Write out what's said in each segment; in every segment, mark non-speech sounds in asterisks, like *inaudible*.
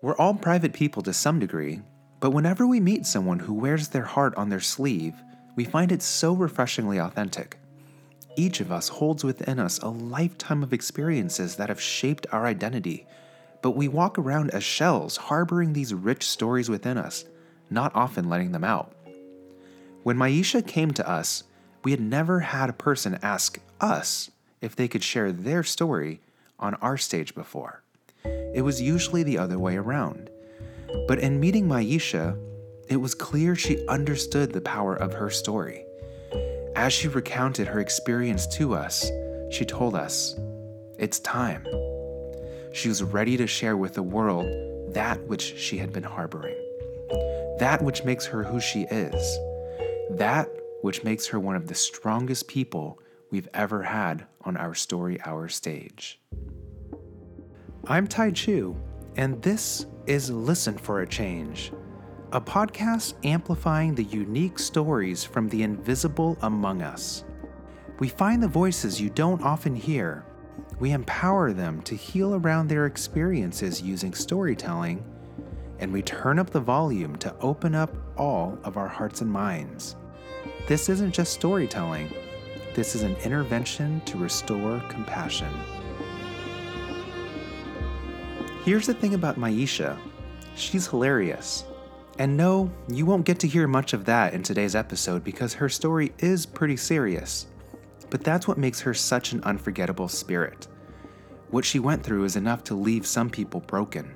We're all private people to some degree, but whenever we meet someone who wears their heart on their sleeve, we find it so refreshingly authentic. Each of us holds within us a lifetime of experiences that have shaped our identity, but we walk around as shells, harboring these rich stories within us, not often letting them out. When Maisha came to us, we had never had a person ask us if they could share their story on our stage before. It was usually the other way around. But in meeting Maisha, it was clear she understood the power of her story. As she recounted her experience to us, she told us, It's time. She was ready to share with the world that which she had been harboring, that which makes her who she is, that which makes her one of the strongest people we've ever had on our Story Hour stage. I'm Tai Chu, and this is Listen for a Change, a podcast amplifying the unique stories from the invisible among us. We find the voices you don't often hear. We empower them to heal around their experiences using storytelling, and we turn up the volume to open up all of our hearts and minds. This isn't just storytelling, this is an intervention to restore compassion. Here's the thing about Maisha she's hilarious. And no, you won't get to hear much of that in today's episode because her story is pretty serious. But that's what makes her such an unforgettable spirit. What she went through is enough to leave some people broken.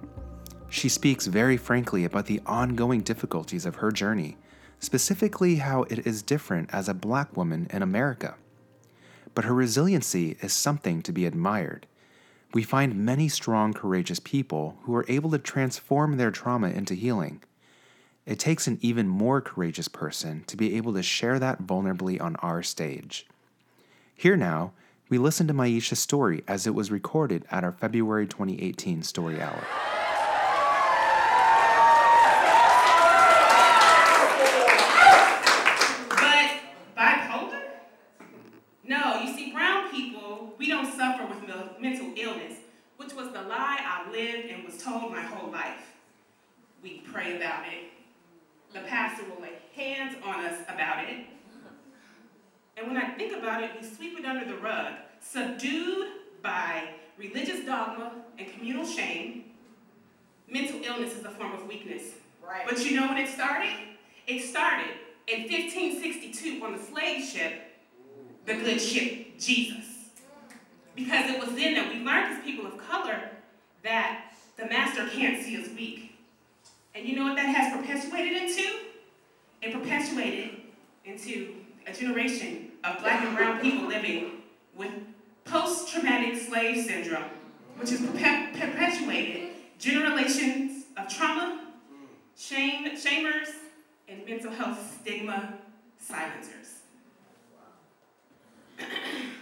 She speaks very frankly about the ongoing difficulties of her journey, specifically how it is different as a black woman in America. But her resiliency is something to be admired we find many strong, courageous people who are able to transform their trauma into healing. It takes an even more courageous person to be able to share that vulnerably on our stage. Here now, we listen to Maisha's story as it was recorded at our February 2018 Story Hour. Told my whole life. We pray about it. The pastor will lay hands on us about it. And when I think about it, we sweep it under the rug, subdued by religious dogma and communal shame. Mental illness is a form of weakness. Right. But you know when it started? It started in 1562 on the slave ship, the good ship Jesus. Because it was then that we learned as people of color that the master can't see us weak. And you know what that has perpetuated into? It perpetuated into a generation of black and brown people living with post traumatic slave syndrome, which has perpetuated generations of trauma, shame, shamers, and mental health stigma silencers. *clears throat*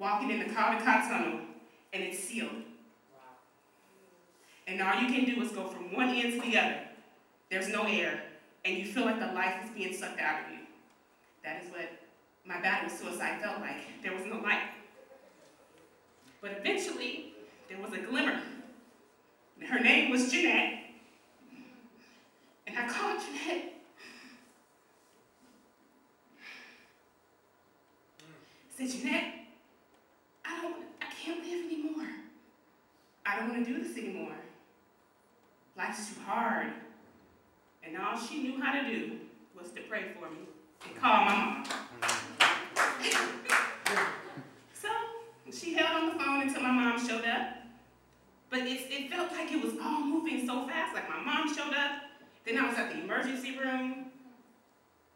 walking in the Caldecott Tunnel, and it's sealed. And all you can do is go from one end to the other. There's no air, and you feel like the life is being sucked out of you. That is what my battle with suicide felt like. There was no light. But eventually, there was a glimmer. Her name was Jeanette. And I called Jeanette. I said, Jeanette, I don't, I can't live anymore. I don't want to do this anymore. Life's too hard. And and all she knew how to do was to pray for me and call my mom. Mm-hmm. *laughs* so she held on the phone until my mom showed up. But it, it felt like it was all moving so fast. Like my mom showed up, then I was at the emergency room,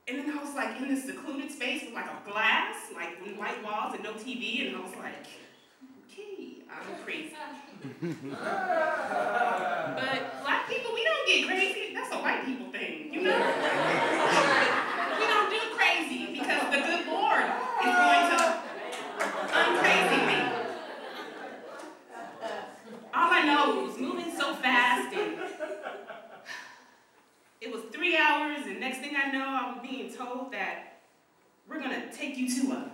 and then I was like in this secluded space with like a glass, like white walls and no TV, and I was like, okay, I'm crazy. but black people, we don't get crazy. That's a white people thing, you know? *laughs* we don't do crazy because the good Lord is going to uncrazy me. All I know was moving so fast and it was three hours, and next thing I know, I was being told that we're gonna take you to a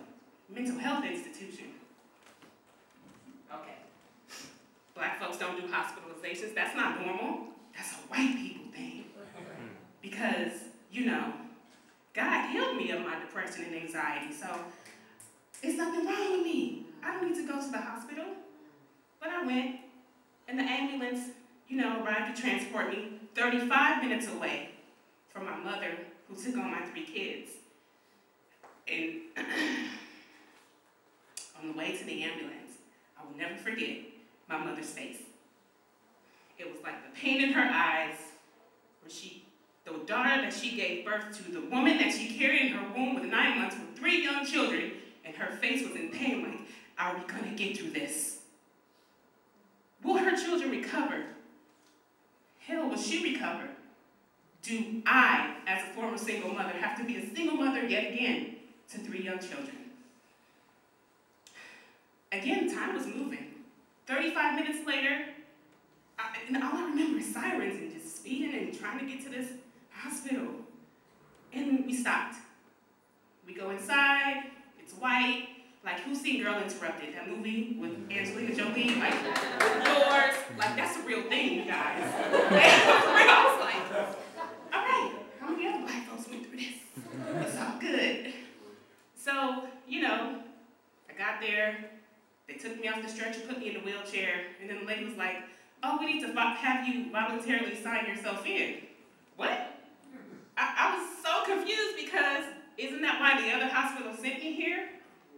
mental health institution. Okay. Black folks don't do hospitalizations. That's not normal. That's a white people thing. Because, you know, God healed me of my depression and anxiety, so there's nothing wrong with me. I don't need to go to the hospital. But I went, and the ambulance, you know, arrived to transport me 35 minutes away from my mother, who took on my three kids. And on the way to the ambulance, I will never forget my mother's face. It was like the pain in her eyes, where she, the daughter that she gave birth to, the woman that she carried in her womb with nine months with three young children, and her face was in pain, like, are we gonna get through this? Will her children recover? Hell, will she recover? Do I, as a former single mother, have to be a single mother yet again to three young children? Again, time was moving. 35 minutes later, I, and all I remember is sirens and just speeding and trying to get to this hospital. And we stopped. We go inside, it's white, like, who's seen Girl Interrupted? That movie with Angelina Jolie? Like, doors? Like, that's a real thing, you guys. *laughs* I was like, all right, how many other black folks went through this? It's all good. So, you know, I got there. They took me off the stretcher, put me in a wheelchair, and then the lady was like, oh, we need to have you voluntarily sign yourself in. What? I, I was so confused because isn't that why the other hospital sent me here?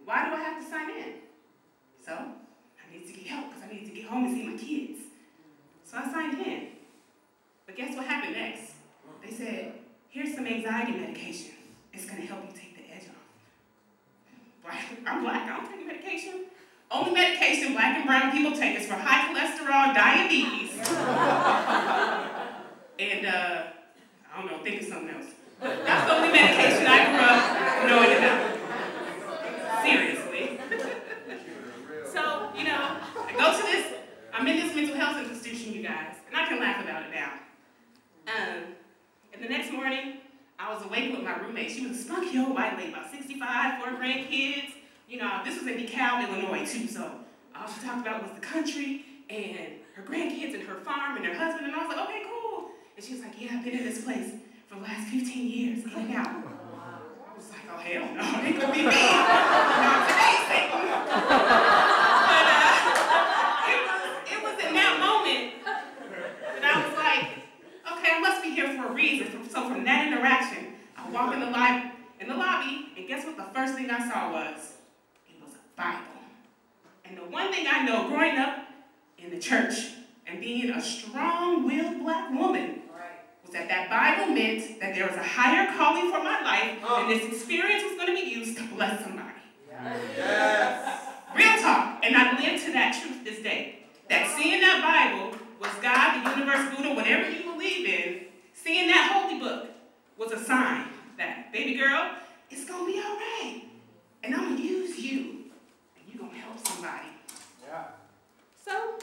Why do I have to sign in? So, I need to get help because I need to get home and see my kids. So I signed in. But guess what happened next? They said, here's some anxiety medication. It's going to help you take the edge off. I'm black, I don't take medication. Only medication black and brown people take is for high cholesterol, diabetes. *laughs* and, uh, I don't know, think of something else. That's the only medication I grew up knowing about. Seriously. *laughs* so, you know, I go to this, I'm in this mental health institution, you guys, and I can laugh about it now. Um, and the next morning, I was awake with my roommate. She was a spunky old white lady, about 65, four grandkids. You know, this was in DeKalb, Illinois, too, so all she talked about was the country and her grandkids and her farm and her husband, and I was like, okay, cool. And she was like, yeah, I've been in this place for the last 15 years, in and out I was like, oh hell no, it could be me. Not today, Satan. but uh, it, was, it was in that moment that I was like, okay, I must be here for a reason. So from that interaction, I walk in the lobby, in the lobby, and guess what the first thing I saw was? It was a Bible. And the one thing I know growing up in the church and being a strong-willed black woman that that Bible meant that there was a higher calling for my life, oh. and this experience was going to be used to bless somebody. Yes. Real talk. And I live to that truth this day. That seeing that Bible was God, the universe, Buddha, whatever you believe in, seeing that holy book was a sign that, baby girl, it's going to be all right. And I'm going to use you, and you're going to help somebody. Yeah. So,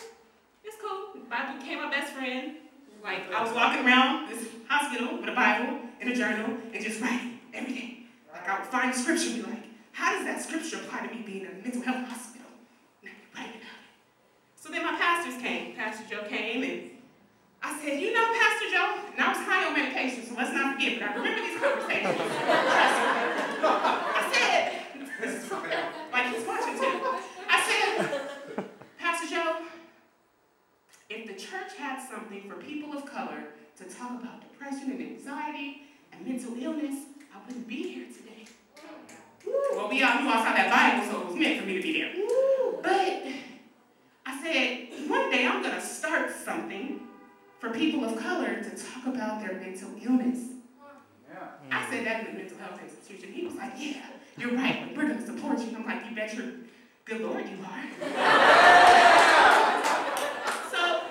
it's cool. Bible became my best friend. Like, I was walking around this hospital with a Bible and a journal and just writing every day. Like, I would find a scripture and be like, how does that scripture apply to me being in a mental health hospital? So then my pastors came. Pastor Joe came and I said, you know, Pastor Joe, and I was high on medication, so let's not forget, but I remember these conversations. *laughs* I said, like he's watching too. I said, Pastor Joe, if the church had something for people of color to talk about depression and anxiety, anxiety and mental illness, I wouldn't be here today. Well, we all knew outside that Bible, so it was meant for me to be there. But I said, one day I'm going to start something for people of color to talk about their mental illness. I said that in the mental health institution. He was like, yeah, you're right. We're going to support you. I'm like, you bet your good Lord you are. *laughs* so,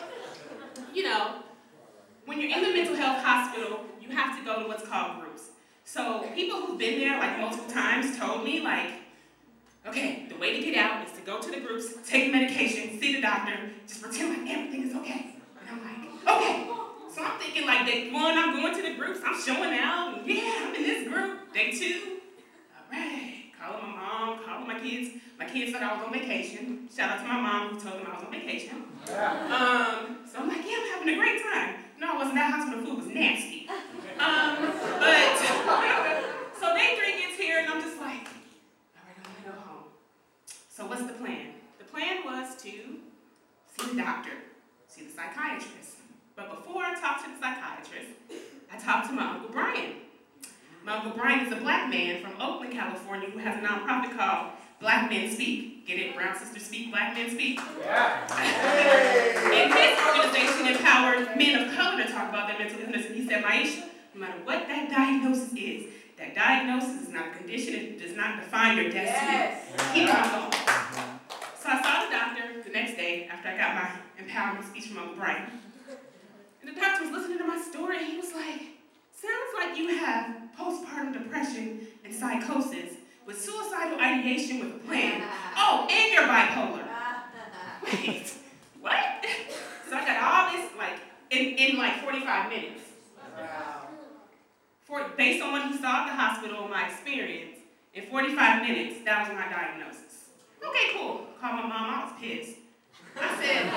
you know, when you're in the mental health hospital, you have to go to what's called groups. So people who've been there like multiple times told me like, okay, the way to get out is to go to the groups, take medication, see the doctor, just pretend like everything is okay. And I'm like, okay. So I'm thinking like day one, I'm going to the groups, I'm showing out, yeah, I'm in this group. Day two, all right, calling my mom, calling my kids. My kids thought I was on vacation. Shout out to my mom who told them I was on vacation. Yeah. Um, so I'm like, yeah, I'm having a great time. No, it wasn't. That hospital food was nasty. Um, but so day three gets here, and I'm just like, all right, I'm gonna go home. So what's the plan? The plan was to see the doctor, see the psychiatrist. But before I talked to the psychiatrist, I talked to my Uncle Brian. My Uncle Brian is a black man from Oakland, California, who has a nonprofit called Black Men Speak. Get it? Brown Sisters Speak, Black Men Speak? Yeah. *laughs* and his organization empowered men of color to talk about their mental illness. And he said, Maisha, no matter what that diagnosis is, that diagnosis is not a condition, it does not define your destiny. Yes. Keep on going. So I saw the doctor the next day after I got my empowerment speech from Uncle Brian. And the doctor was listening to my story, and he was like, Sounds like you have postpartum depression and psychosis with suicidal ideation with a plan. *laughs* Oh, and you're bipolar. *laughs* Wait, what? *laughs* So I got all this like in, in like 45 minutes. For, based on what he saw at the hospital, my experience, in 45 minutes, that was my diagnosis. Okay, cool. Called my mom, I was pissed. I said, *laughs* I,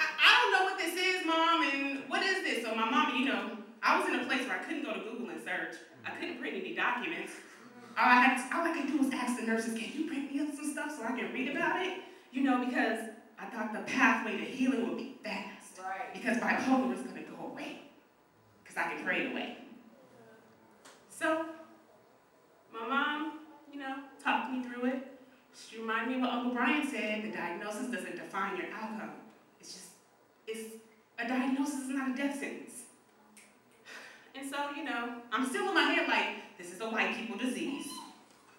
I, I don't know what this is, mom, and what is this? So my mom, you know, I was in a place where I couldn't go to Google and search. I couldn't print any documents. All I, had all I could do was ask the nurses, can you print me up some stuff so I can read about it? You know, because I thought the pathway to healing would be fast. Right. Because bipolar was going to go away. Because I could pray it away. So, my mom, you know, talked me through it. She reminded me of what Uncle Brian said, the diagnosis doesn't define your outcome. It's just, it's, a diagnosis is not a death sentence. And so, you know, I'm still in my head like, this is a white people disease,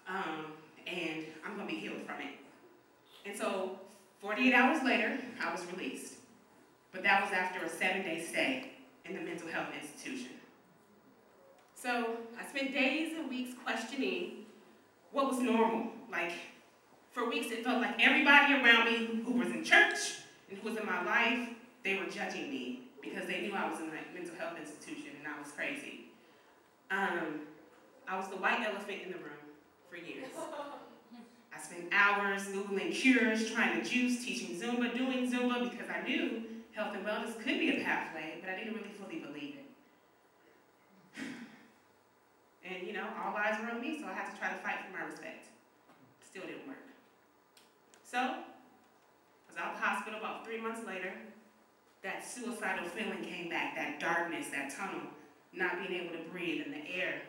um, and I'm to be healed from it. And so, 48 hours later, I was released. But that was after a seven day stay in the mental health institution. So, I spent days and weeks questioning what was normal. Like, for weeks, it felt like everybody around me who was in church and who was in my life, they were judging me because they knew I was in a mental health institution and I was crazy. Um, I was the white elephant in the room for years. *laughs* I spent hours Googling cures, trying to juice, teaching Zumba, doing Zumba because I knew health and wellness could be a pathway, but I didn't really fully believe it. *sighs* And you know, all eyes were on me, so I had to try to fight for my respect. Still didn't work. So, I was out of the hospital about three months later that suicidal feeling came back, that darkness, that tunnel, not being able to breathe in the air.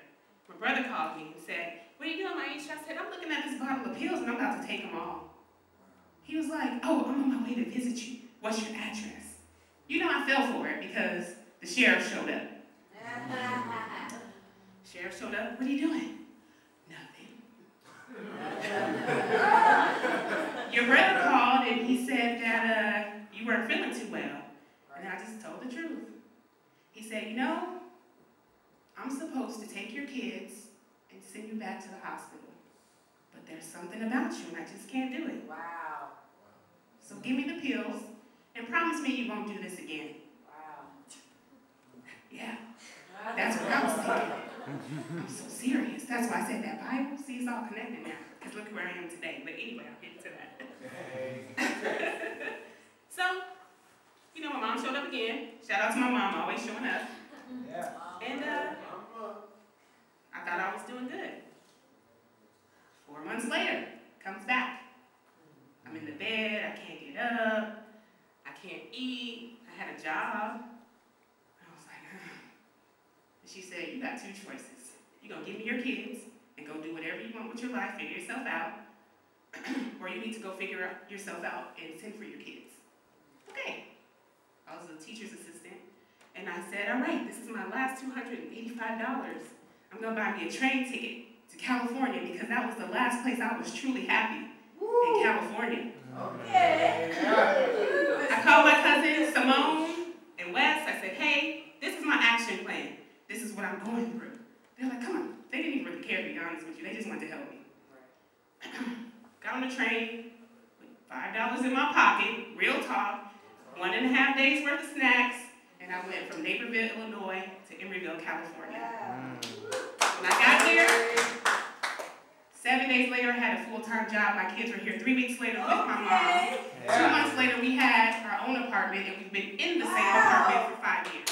My brother called me and said, What are you doing, Maisha? I said, I'm looking at this bottle of pills and I'm about to take them all. He was like, Oh, I'm on my way to visit you. What's your address? You know, I fell for it because the sheriff showed up. *laughs* sheriff showed up. What are you doing? Nothing. *laughs* Your brother called and he said that uh, you weren't feeling too well. And I just told the truth. He said, You know, I'm supposed to take your kids and send you back to the hospital. But there's something about you, and I just can't do it. Wow. So give me the pills and promise me you won't do this again. Wow. Yeah. That's what I was thinking. I'm so serious. That's why I said that Bible. See, it's all connected now. Because look where I am today. But anyway, I'll get to that. *laughs* so, you know, my mom showed up again. Shout out to my mom, always showing up. Yeah. And uh, I thought I was doing good. Four months later, comes back. I'm in the bed, I can't get up, I can't eat, I had a job. I was like, and She said, You got two choices. You're going to give me your kids and go do whatever you want with your life, figure yourself out, *clears throat* or you need to go figure out yourself out and send for your kids. Okay. I was a teacher's assistant, and I said, All right, this is my last $285. I'm going to buy me a train ticket to California because that was the last place I was truly happy in California. Okay. I called my cousin Simone and Wes. I said, hey, this is my action plan. This is what I'm going through. They're like, come on. They didn't even really care, to be honest with you. They just wanted to help me. *clears throat* Got on the train with $5 in my pocket, real talk, one and a half days worth of snacks, and I went from Naperville, Illinois to Emeryville, California. When I got here, Seven days later, I had a full-time job. My kids were here three weeks later with my mom. Yeah. Two months later, we had our own apartment, and we've been in the same apartment for five years.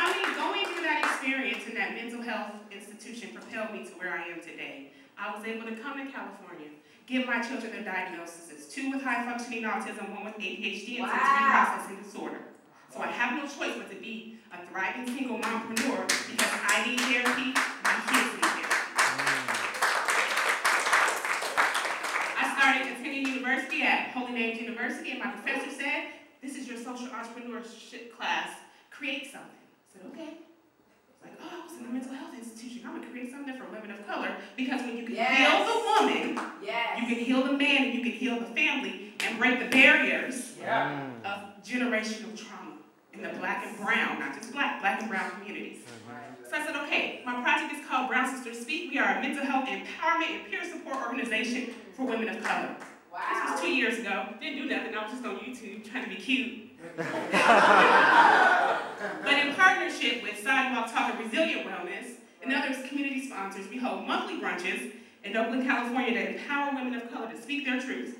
Coming, going through that experience in that mental health institution propelled me to where I am today. I was able to come to California, give my children their diagnoses, two with high-functioning autism, one with ADHD and wow. sensory processing disorder. So I have no choice but to be a thriving single mompreneur because I need therapy, my kids need therapy. I started attending university at Holy Names University, and my professor said, This is your social entrepreneurship class. Create something. I said, Okay. I was like, oh, I was in a mental health institution. I'm gonna create something for women of color because when you can yes. heal the woman, yes. you can heal the man, and you can heal the family, and break the barriers yeah. of generational trauma in the black and brown, not just black, black and brown communities. So I said, okay, my project is called Brown Sisters Speak. We are a mental health empowerment and peer support organization for women of color. Wow. This was two years ago. Didn't do nothing. I was just on YouTube trying to be cute. *laughs* but in partnership with Sidewalk Talk and Resilient Wellness and other community sponsors, we hold monthly brunches in Oakland, California to empower women of color to speak their truth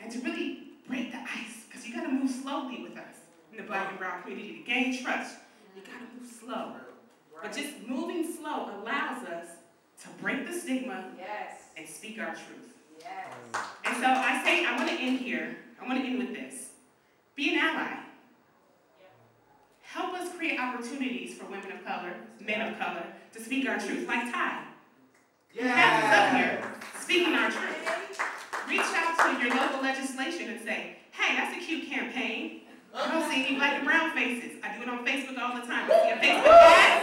and to really break the ice because you got to move slowly with us in the black and brown community to gain trust. You got to move slow. But just moving slow allows us to break the stigma yes. and speak our truth. Yes. And so I say, I want to end here. I want to end with this. Be an ally. Help us create opportunities for women of color, men of color, to speak our truth, like Tai. Yeah. Have us up here speaking our truth. Reach out to your local legislation and say, hey, that's a cute campaign. I don't see any black and brown faces. I do it on Facebook all the time. I see a Facebook ad,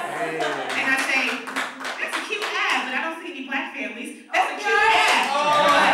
and I say, that's a cute ad, but I don't see any black families. That's a cute ad. Oh.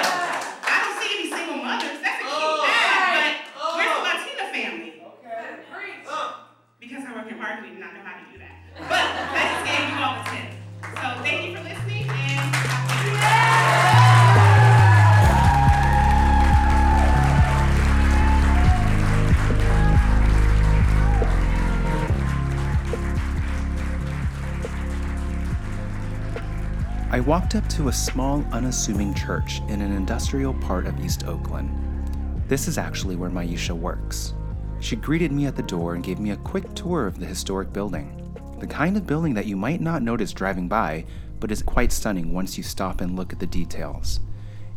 Walked up to a small, unassuming church in an industrial part of East Oakland. This is actually where Maisha works. She greeted me at the door and gave me a quick tour of the historic building. The kind of building that you might not notice driving by, but is quite stunning once you stop and look at the details.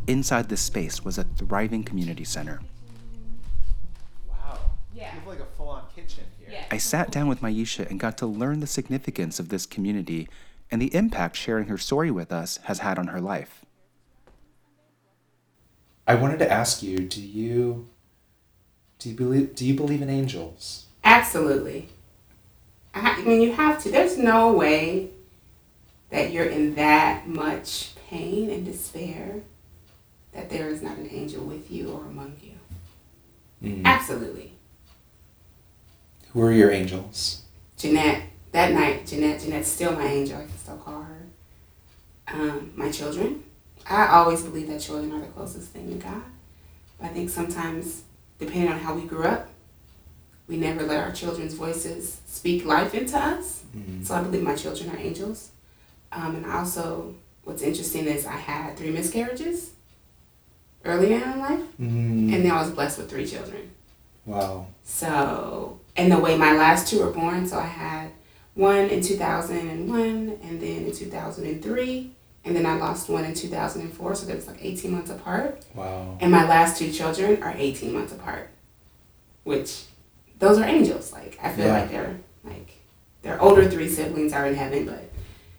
Inside this space was a thriving community center. Wow. Yeah. You have like a full on kitchen here. Yeah. I sat down with Maisha and got to learn the significance of this community and the impact sharing her story with us has had on her life. I wanted to ask you, do you do you believe do you believe in angels? Absolutely. I mean, you have to. There's no way that you're in that much pain and despair that there is not an angel with you or among you. Mm. Absolutely. Who are your angels? Jeanette that night, Jeanette, Jeanette's still my angel, I can still call her. Um, my children. I always believe that children are the closest thing to God. But I think sometimes, depending on how we grew up, we never let our children's voices speak life into us. Mm-hmm. So I believe my children are angels. Um, and also, what's interesting is I had three miscarriages earlier in life, mm-hmm. and then I was blessed with three children. Wow. So, and the way my last two were born, so I had one in 2001 and then in 2003 and then I lost one in 2004, so that was like 18 months apart. Wow. And my last two children are 18 months apart, which those are angels. Like I feel Yeah. like they're like their older three siblings are in heaven, but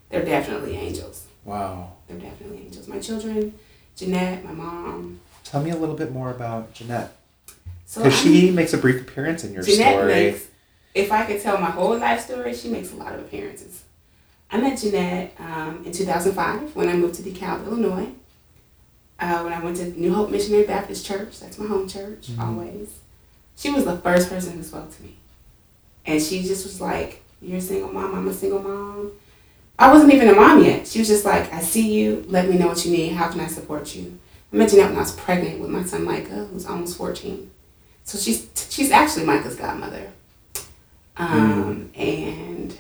they're definitely angels. Wow. They're definitely angels. My children, Jeanette, my mom. Tell me a little bit more about Jeanette. So she makes a brief appearance in your Jeanette story. makes, if I could tell my whole life story, she makes a lot of appearances. I met Jeanette um, in 2005 when I moved to DeKalb, Illinois. Uh, when I went to New Hope Missionary Baptist Church, that's my home church, Mhm. always. She was the first person who spoke to me. And she just was like, You're a single mom, I'm a single mom. I wasn't even a mom yet. She was just like, I see you, let me know what you need, how can I support you? I met Jeanette when I was pregnant with my son Micah, who's almost 14. So she's she's actually Micah's godmother. Um, and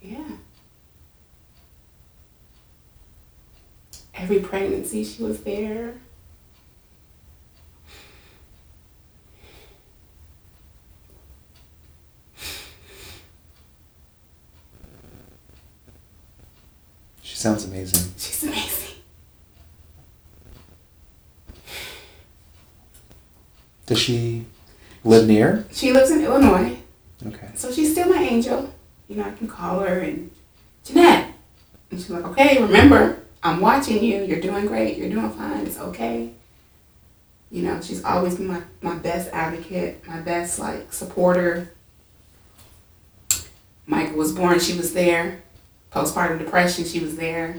yeah. Every pregnancy she was there. She sounds amazing. She's amazing. Does she live near? She lives in Illinois. Okay. So she's still my angel. You know, I can call her and Jeanette. And she's like, okay, remember, I'm watching you. You're doing great. You're doing fine. It's okay. You know, she's always been my, my best advocate, my best like supporter. Michael was born, she was there. Postpartum depression, she was there.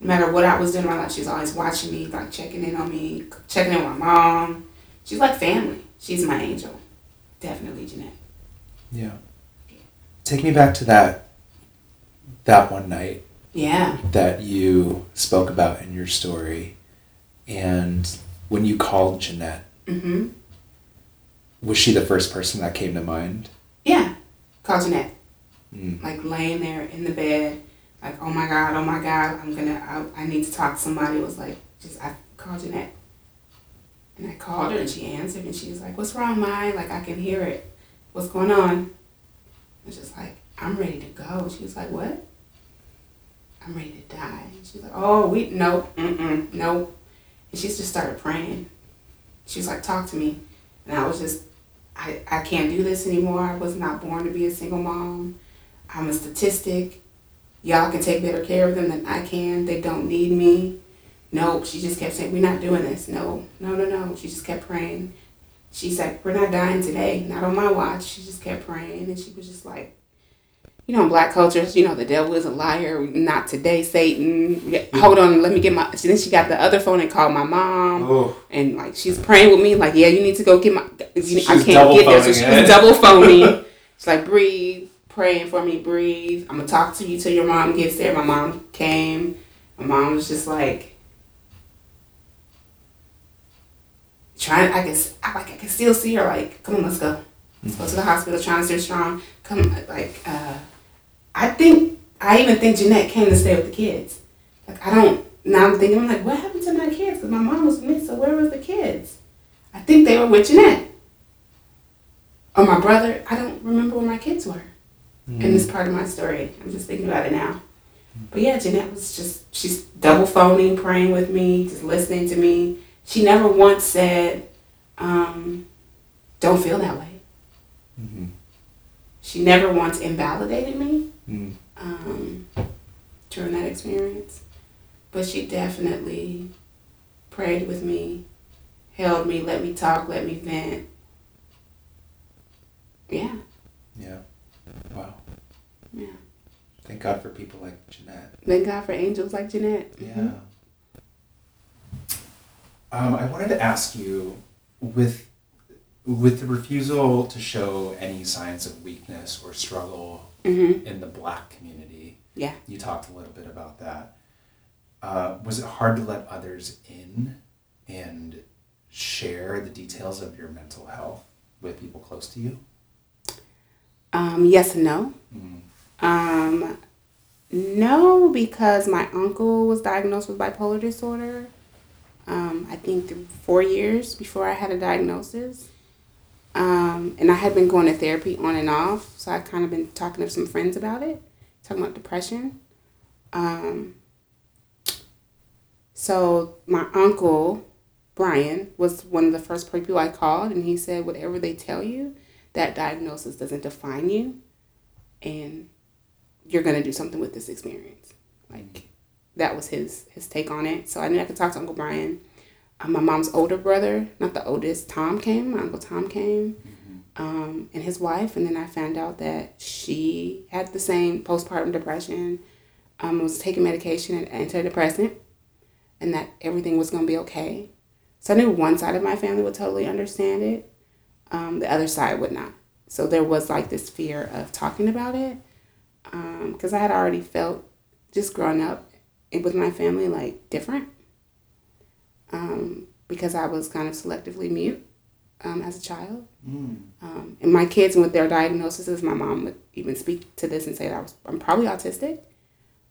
No matter what I was doing in my life, she was always watching me, like checking in on me, checking in with my mom. She's like family. She's my angel. Definitely Jeanette. Yeah. Take me back to that that one night Yeah. that you spoke about in your story and when you called Jeanette, Mm-hmm. was she the first person that came to mind? Yeah. Call Jeanette. Mm. Like laying there in the bed, like, oh my God, oh my God, I'm gonna, I, I need to talk to somebody. It was like, just, I called Jeanette. And I called her and she answered and she was like, what's wrong, Mai? Like, I can hear it. What's going on? I was just like, I'm ready to go. She was like, what? I'm ready to die. And she was like, oh, we, no, mm-mm, no. And she just started praying. She was like, talk to me. And I was just, I, I can't do this anymore. I was not born to be a single mom. I'm a statistic. Y'all can take better care of them than I can. They don't need me. Nope. She just kept saying, We're not doing this. No, no, no, no. She just kept praying. She's like, We're not dying today. Not on my watch. She just kept praying. And she was just like, you know, in black cultures, you know, the devil is a liar. Not today, Satan. Hold on, let me get my. Then she got the other phone and called my mom. Oh. And like she's praying with me, like, yeah, you need to go get my. I She's can't get there, so she was double *laughs* phoning. She's like, breathe, praying for me, breathe. I'm gonna talk to you till your mom gets there. My mom came. My mom was just like trying. I can, I, like, I can still see her. Like, come on, let's go. Mm-hmm. Let's go to the hospital. Trying to stay strong. Come, like, uh, I think I even think Jeanette came to stay with the kids. Like, I don't. Now I'm thinking, I'm like, what happened to my kids? Because my mom was me, so where was the kids? I think they were with Jeanette. Or my brother. I don't remember where my kids were in this mm. part of my story. I'm just thinking about it now. Mm. But yeah, Jeanette was just, she's double phoning, praying with me, just listening to me. She never once said, um, don't feel that way. Mhm. She never once invalidated me Mm. um, during that experience. But she definitely prayed with me, held me, let me talk, let me vent. Yeah, Yeah. Wow. yeah. Thank God for people like Jeanette. Thank God for angels like Jeanette. Yeah. Um, I wanted to ask you with with the refusal to show any signs of weakness or struggle Mm-hmm. in the black community. Yeah. You talked a little bit about that. Uh, was it hard to let others in and share the details of your mental health with people close to you? Um, yes and no. Mm. Um, no, because my uncle was diagnosed with bipolar disorder. Um, I think four years before I had a diagnosis. Um, and I had been going to therapy on and off, so I kind of been talking to some friends about it, talking about depression. Um, so my uncle Brian was one of the first people I called, and he said, "Whatever they tell you, that diagnosis doesn't define you, and you're gonna do something with this experience." Like that was his his take on it. So I knew I could talk to Uncle Brian. Uh, my mom's older brother, not the oldest, Tom came. My uncle Tom came, mm-hmm. um, and his wife. And then I found out that she had the same postpartum depression. Um, was taking medication and antidepressant, and that everything was gonna be okay. So I knew one side of my family would totally understand it, um, the other side would not. So there was like this fear of talking about it because um, I had already felt just growing up with my family like different um, because I was kind of selectively mute um, as a child. Mm. Um, and my kids with their diagnoses, my mom would even speak to this and say that I was I'm probably autistic.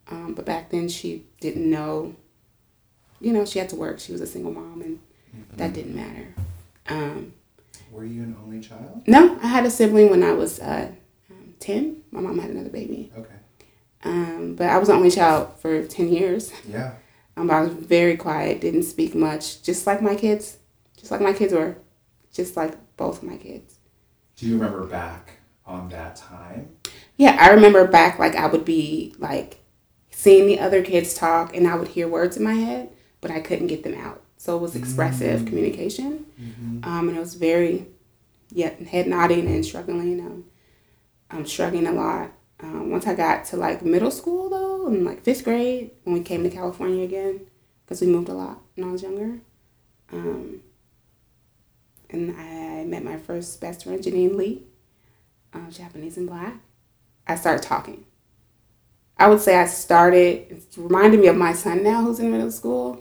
Um, but back then she didn't know. You know, she had to work. She was a single mom, and mm-hmm. that didn't matter. Um, Were you an only child? No, I had a sibling when I was uh, um, ten. My mom had another baby. Okay. Um, but I was the only child for ten years. Yeah. Um, I was very quiet, didn't speak much, just like my kids, just like my kids were, just like both my kids. Do you remember back on that time? Yeah, I remember back like I would be like seeing the other kids talk and I would hear words in my head, but I couldn't get them out. So it was expressive mm-hmm. communication. Mm-hmm. Um, and it was very, yeah, head nodding and struggling. Um, I'm struggling a lot. Um, once I got to like middle school though, in like fifth grade, when we came to California again, because we moved a lot when I was younger. Um, and I met my first best friend, Janine Lee, uh, Japanese and black. I started talking. I would say I started, it's reminding me of my son now who's in middle school.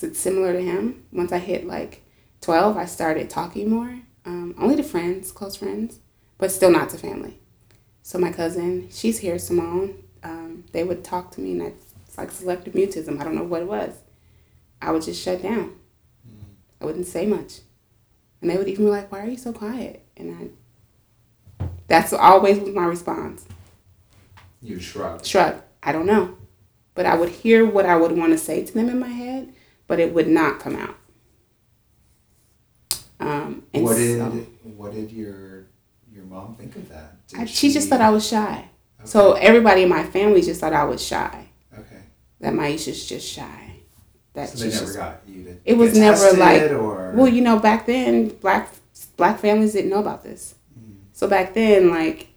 It's similar to him. Once I hit like 12, I started talking more, um, only to friends, close friends, but still not to family. So my cousin, she's here, Simone. Um, they would talk to me, and it's like selective mutism. I don't know what it was. I would just shut down. Mm. I wouldn't say much, and they would even be like, "Why are you so quiet?" And I, that's always was my response. You shrug. Shrug. I don't know, but I would hear what I would want to say to them in my head, but it would not come out. Um, what did so, what did your your mom think of that? I, she, she, just thought I was shy. Okay. So everybody in my family just thought I was shy. Okay. That Maisha's just shy. That so they never just, got you to. It was never like. Or? Well, you know, back then, black black families didn't know about this. Mm. So back then, like,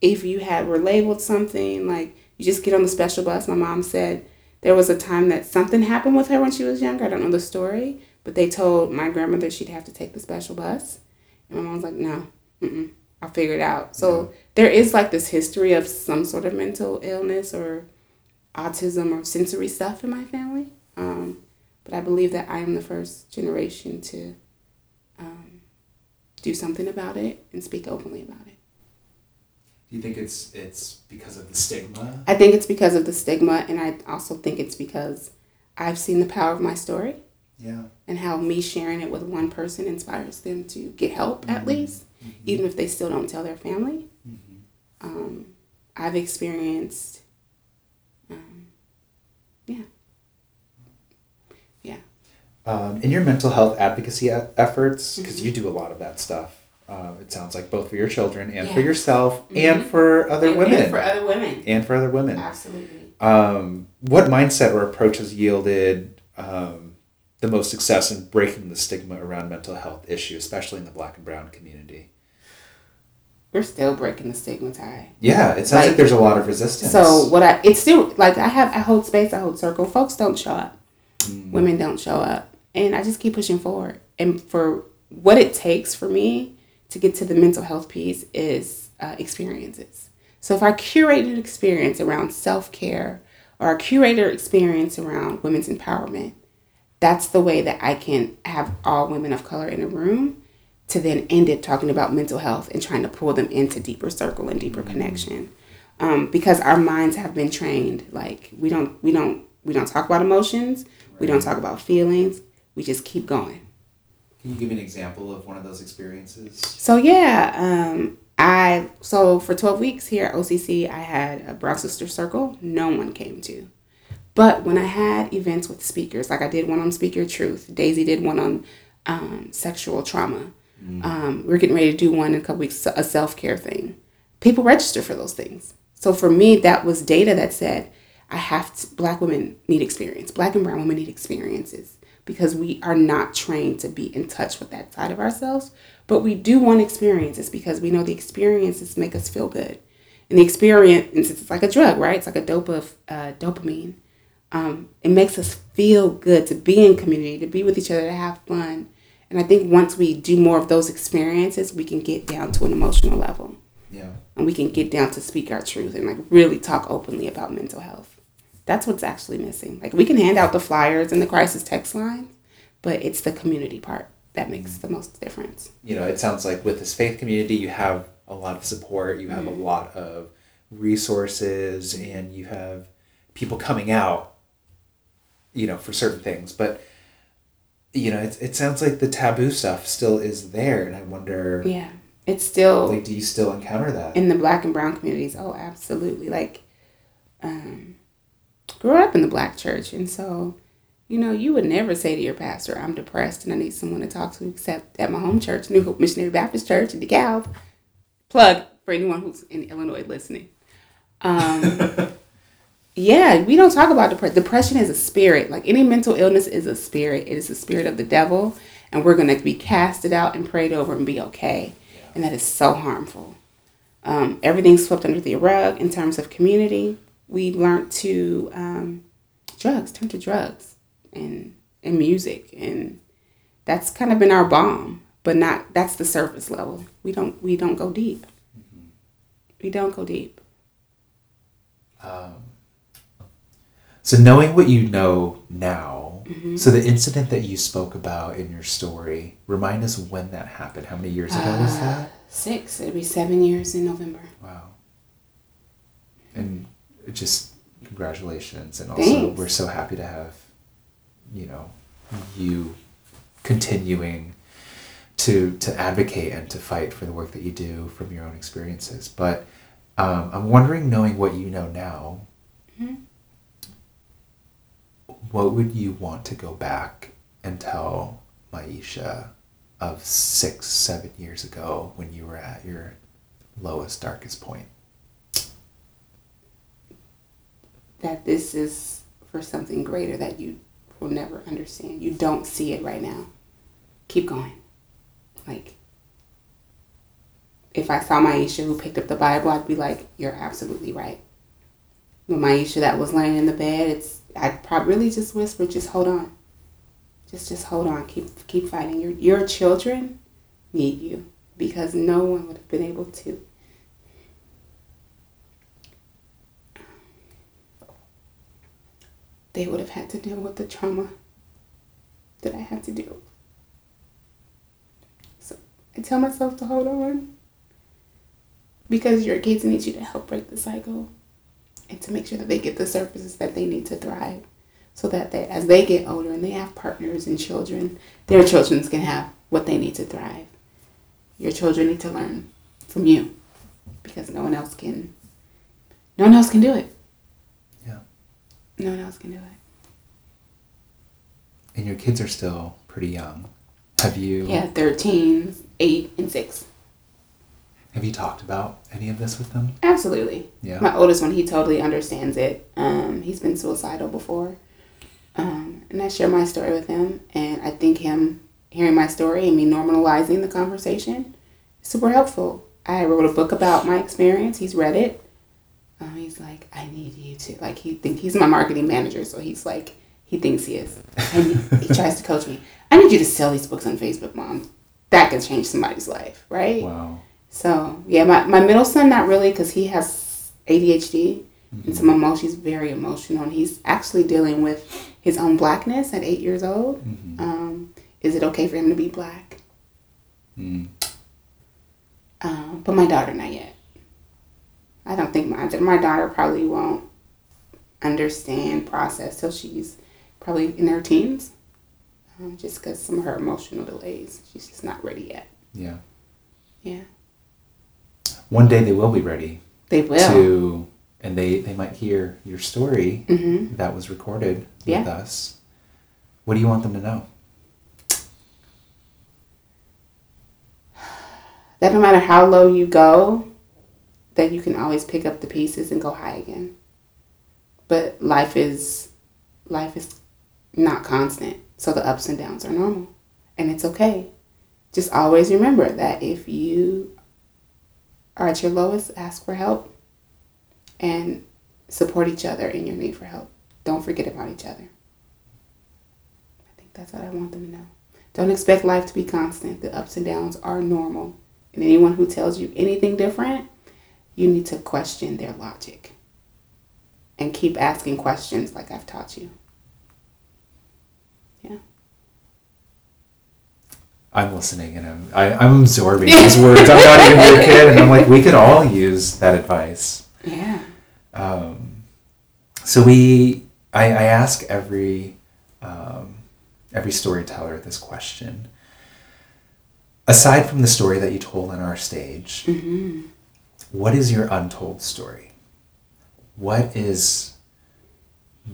if you had were labeled something, like you just get on the special bus. My mom said there was a time that something happened with her when she was younger. I don't know the story, but they told my grandmother she'd have to take the special bus, and my mom was like, "No, mm-mm. I'll figure it out. So yeah. there is like this history of some sort of mental illness or autism or sensory stuff in my family. Um, but I believe that I am the first generation to um, do something about it and speak openly about it. Do you think it's it's because of the stigma? I think it's because of the stigma, and I also think it's because I've seen the power of my story. Yeah. And how me sharing it with one person inspires them to get help mm-hmm. at least mm-hmm. even if they still don't tell their family. Mm-hmm. Um, I've experienced, um, yeah, yeah. Um, in your mental health advocacy efforts, because mm-hmm. you do a lot of that stuff. Uh, it sounds like both for your children and yeah. for yourself mm-hmm. and for other and, women. And for other women. And for other women. Absolutely. Um, what mindset or approach has yielded um, the most success in breaking the stigma around mental health issues, especially in the black and brown community? we're still breaking the stigma Tai. Yeah, it sounds like, like, there's a lot of resistance. So what I it's still like I have I hold space, I hold circle. Folks don't show up. Mm. Women don't show up. And I just keep pushing forward. And for what it takes for me to get to the mental health piece is uh, experiences. So if I curate an experience around self-care or a curator experience around women's empowerment, that's the way that I can have all women of color in a room to then end it talking about mental health and trying to pull them into deeper circle and deeper mm-hmm. connection um, because our minds have been trained like we don't we don't we don't talk about emotions we don't talk about feelings we just keep going can you give me an example of one of those experiences so yeah um, I so for 12 weeks here at OCC, I had a Brown Sister Circle. No one came to. But when I had events with speakers, like I did one on Speaker Truth, Daisy did one on um, sexual trauma. Mm. Um, we're getting ready to do one in a couple weeks, a self care thing. People register for those things. So for me, that was data that said I have to, black women need experience. Black and brown women need experiences because we are not trained to be in touch with that side of ourselves. But we do want experiences because we know the experiences make us feel good. And the experience, it's like a drug, right? It's like a dope of uh, dopamine. Um, it makes us feel good to be in community, to be with each other, to have fun. And I think once we do more of those experiences, we can get down to an emotional level. Yeah. And we can get down to speak our truth and like really talk openly about mental health. That's what's actually missing. Like we can hand out the flyers and the crisis text lines, but it's the community part that makes the most difference. You know, it sounds like with this faith community, you have a lot of support, you have mm-hmm. a lot of resources, and you have people coming out, you know, for certain things. But, you know, it, it sounds like the taboo stuff still is there. And I wonder. Yeah. It's still. Like, do you still encounter that? In the black and brown communities? Oh, absolutely. Like, um, grew up in the black church. And so you know, you would never say to your pastor, I'm depressed and I need someone to talk to, except at my home church, New Hope Missionary Baptist Church in DeKalb. Plug for anyone who's in Illinois listening. Um, *laughs* yeah, we don't talk about depression. Depression is a spirit. Like any mental illness is a spirit. It is the spirit of the devil, and we're going to be casted out and prayed over and be okay. And that is so harmful. Um, everything's swept under the rug in terms of community. We learned to um, drugs, turn to drugs and and music and that's kind of been our balm but not that's the surface level we don't we don't go deep mm-hmm. we don't go deep um, so knowing what you know now mm-hmm. so the incident that you spoke about in your story remind us when that happened how many years ago uh, was that six it'll be seven years in november wow and just congratulations and also Thanks. we're so happy to have you know you continuing to to advocate and to fight for the work that you do from your own experiences. But um, I'm wondering, knowing what you know now, mm-hmm. What would you want to go back and tell Maisha of six, seven years ago when you were at your lowest, darkest point? That this is for something greater that you will never understand. You don't see it right now. Keep going. Like, if I saw Maisha who picked up the Bible, I'd be like, you're absolutely right. But Maisha that was laying in the bed, it's I'd probably just whisper, just hold on. Just just hold on. Keep keep fighting. Your your children need you because no one would have been able to. they would have had to deal with the trauma that I had to deal with. So I tell myself to hold on because your kids need you to help break the cycle and to make sure that they get the services that they need to thrive so that they, as they get older and they have partners and children, their children can have what they need to thrive. Your children need to learn from you because no one else can no one else can do it. Yeah. No one else can do it. And your kids are still pretty young. Have you? Yeah, 13, 8, and 6. Have you talked about any of this with them? Absolutely. Yeah. My oldest one, he totally understands it. Um, he's been suicidal before. Um, and I share my story with him. And I think him hearing my story and me normalizing the conversation is super helpful. I wrote a book about my experience. He's read it. Um, he's like, I need you to like. He think he's my marketing manager, so he's like, he thinks he is. And he, he *laughs* tries to coach me. I need you to sell these books on Facebook, mom. That can change somebody's life, right? Wow. So yeah, my, my middle son not really because he has ADHD mm-hmm. and some emotions. He's very emotional, and he's actually dealing with his own blackness at eight years old. Mm-hmm. Um, is it okay for him to be black? Mm. Um, but my daughter not yet. I don't think my my daughter probably won't understand process till she's probably in her teens, um, just because some of her emotional delays. She's just not ready yet. Yeah. Yeah. One day they will be ready. They will. To and they they might hear your story mm-hmm. that was recorded yeah. with us. What do you want them to know? That no matter how low you go, that you can always pick up the pieces and go high again. But life is life is not constant. So the ups and downs are normal. And it's okay. Just always remember that if you are at your lowest, ask for help and support each other in your need for help. Don't forget about each other. I think that's what I want them to know. Don't expect life to be constant. The ups and downs are normal. And anyone who tells you anything different, you need to question their logic and keep asking questions like I've taught you. Yeah. I'm listening and I'm I, am i am absorbing these words. I'm not even your kid, and I'm like, we could all use that advice. Yeah. Um, so we, I, I ask every um, every storyteller this question. Aside from the story that you told on our stage, mm-hmm. what is your untold story? What is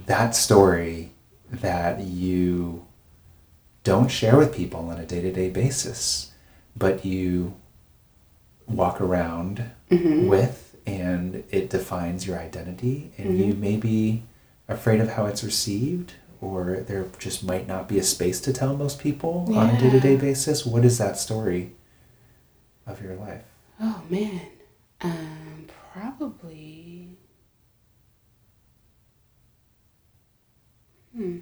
that story that you don't share with people on a day to day basis, but you walk around mm-hmm. with and it defines your identity, and mm-hmm. you may be afraid of how it's received, or there just might not be a space to tell most people yeah. on a day to day basis. What is that story of your life? Oh, man. Um, probably. Hmm.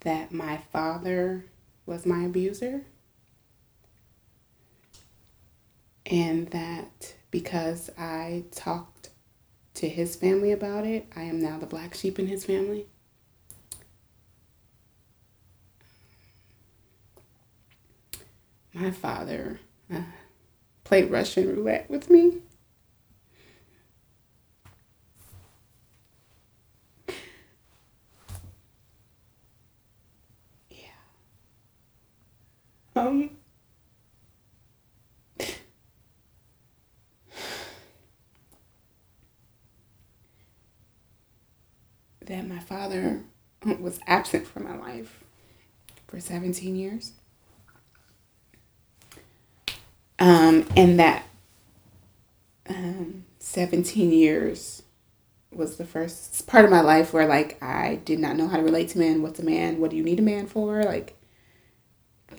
That my father was my abuser. And that because I talked to his family about it, I am now the black sheep in his family. My father uh, played Russian roulette with me. Um, that my father was absent from my life for 17 years. Um, and that um, 17 years was the first part of my life where like I did not know how to relate to men. What's a man? What do you need a man for? Like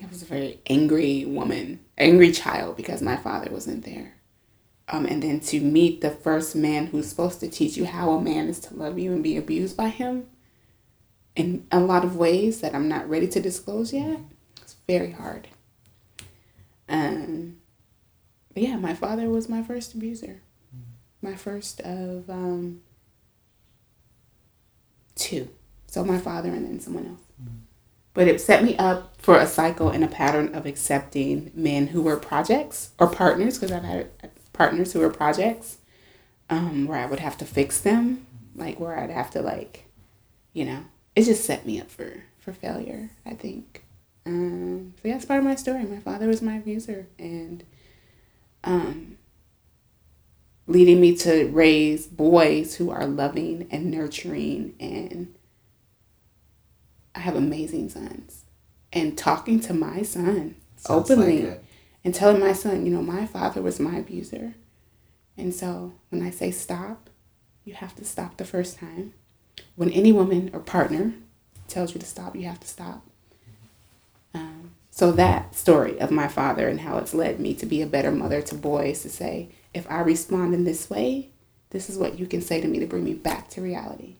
I was a very angry woman, angry child because my father wasn't there. Um, and then to meet the first man who's supposed to teach you how a man is to love you and be abused by him in a lot of ways that I'm not ready to disclose yet. It's very hard. Um, but yeah, my father was my first abuser. My first of um, two. So my father and then someone else. But it set me up for a cycle and a pattern of accepting men who were projects or partners, because I've had partners who were projects, um, where I would have to fix them, like where I'd have to like, you know, it just set me up for for failure. I think. Um, so yeah, it's part of my story. My father was my abuser, and um, leading me to raise boys who are loving and nurturing and have amazing sons. And talking to my son Sounds openly like and telling my son, you know, my father was my abuser. And so when I say stop, you have to stop the first time. When any woman or partner tells you to stop, you have to stop. Um, so that story of my father and how it's led me to be a better mother to boys to say, if I respond in this way, this is what you can say to me to bring me back to reality.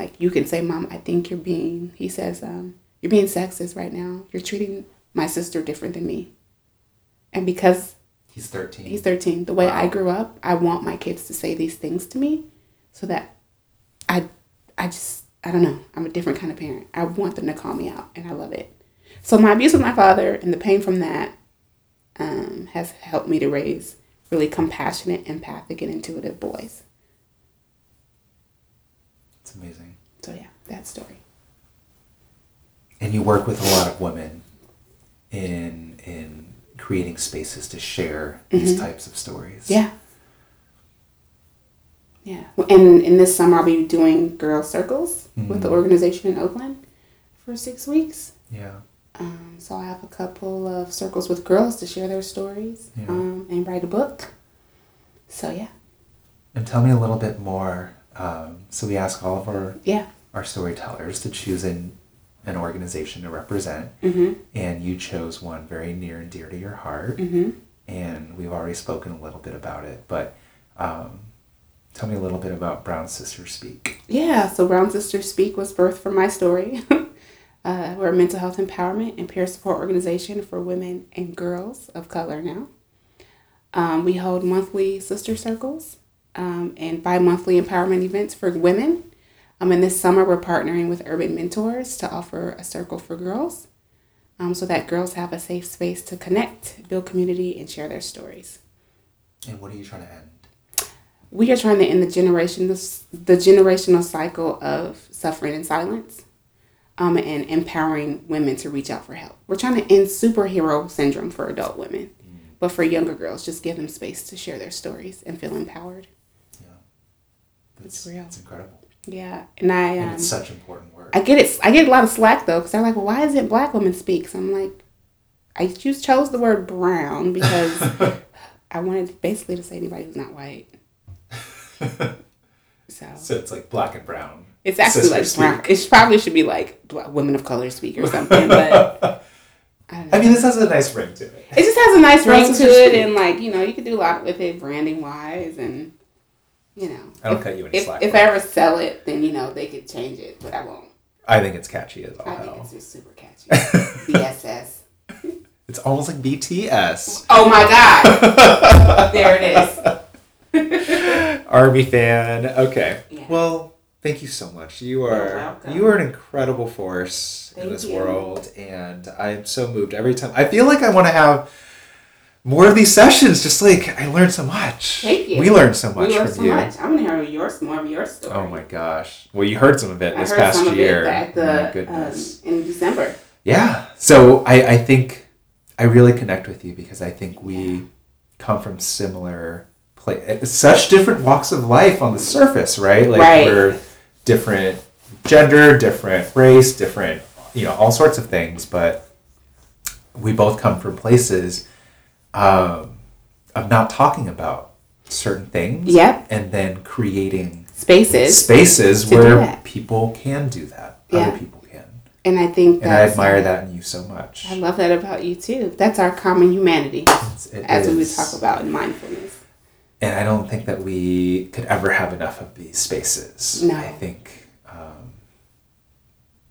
Like you can say, Mom, I think you're being, he says, um, you're being sexist right now. You're treating my sister different than me. And because he's 13, he's 13, the way wow. I grew up, I want my kids to say these things to me so that I, I just, I don't know, I'm a different kind of parent. I want them to call me out and I love it. So my abuse with my father and the pain from that um, has helped me to raise really compassionate, empathic, and intuitive boys. It's amazing. So yeah, that story. And you work with a lot of women. in in creating spaces to share these Mhm. types of stories. Yeah. Yeah. And in this summer, I'll be doing girl circles with the Mhm. organization in Oakland for six weeks. Yeah. Um, so I have a couple of circles with girls to share their stories Yeah. um, and write a book. So yeah, And tell me a little bit more. Um, so we ask all of our yeah. our storytellers to choose an an organization to represent, Mhm. and you chose one very near and dear to your heart. Mhm. And we've already spoken a little bit about it, but um, tell me a little bit about Brown Sisters Speak. Yeah. So Brown Sisters Speak was birthed from my story. *laughs* uh, we're a mental health empowerment and peer support organization for women and girls of color now. Um, we hold monthly sister circles um, and bi monthly empowerment events for women. Um, and this summer, we're partnering with Urban Mentors to offer a circle for girls um, so that girls have a safe space to connect, build community, and share their stories. And what are you trying to end? We are trying to end the generation the generational cycle of suffering in silence, um, and empowering women to reach out for help. We're trying to end superhero syndrome for adult women, but for younger girls, just give them space to share their stories and feel empowered. It's real. It's incredible, Yeah, and I and um, it's such important work. I get it. I get a lot of slack though, because they're like, "Well, why isn't Black women speak?" So I'm like, I just chose the word brown because *laughs* I wanted basically to say anybody who's not white. *laughs* So so it's like black and brown. it's actually Sister like speak. brown. It probably should be like women of color speak or something, but *laughs* I don't know. I mean, this has a nice ring to it. it just has a nice ring to it, Speak. and like you know, you could do a lot with it branding wise, and you know, I don't if, cut you any if, slack. if I ever sell it, then you know they could change it, but I won't. I think it's catchy as all I think hell. it's just super catchy. BSS. *laughs* It's almost like BTS. Oh my god! *laughs* there it is. *laughs* Army fan. Okay. Yeah. Well, thank you so much. You You're you are an incredible force in this you. world, and I am so moved every time. I feel like I want to have more of these sessions. Just like I learned so much. Thank you. We learned so much we learned from so you. much. I'm gonna hear yours more of your story. Oh my gosh. Well, you heard some of it I this heard past some of year. it at the um, in December. Yeah. So I, I think I really connect with you because I think we come from similar place, such different walks of life on the surface, right? Like Right. we're different gender, different race, different, you know, all sorts of things, but we both come from places um, of not talking about certain things. Yep. And then creating Spaces, spaces where people can do that. Yeah. Other people can. and I think that And I admire that in you so much. I love that about you too. That's our common humanity, it as we talk about in mindfulness. And I don't think that we could ever have enough of these spaces. No. I think, um,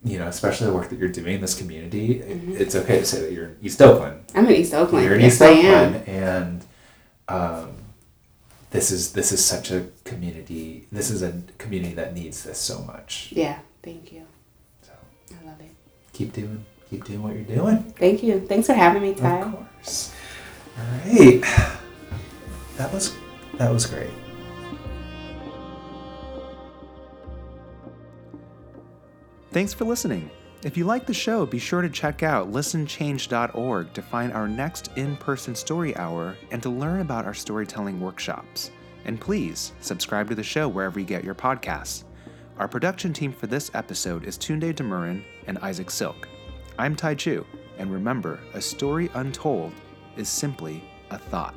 you know, especially the work that you're doing in this community, Mm-hmm. it's okay to say that you're in East Oakland. I'm in East Oakland. You're in yes, East I am. Oakland, and um, this is this is such a community. This is a community that needs this so much. Yeah, thank you. So I love it. keep doing keep doing what you're doing. Thank you. Thanks for having me, Tai. Of course. All right. That was that was great. Thanks for listening. If you like the show, be sure to check out listenchange.org to find our next in person story hour and to learn about our storytelling workshops. And please subscribe to the show wherever you get your podcasts. Our production team for this episode is Tunde Demurin and Isaac Silk. I'm Tai Chu, and remember, a story untold is simply a thought.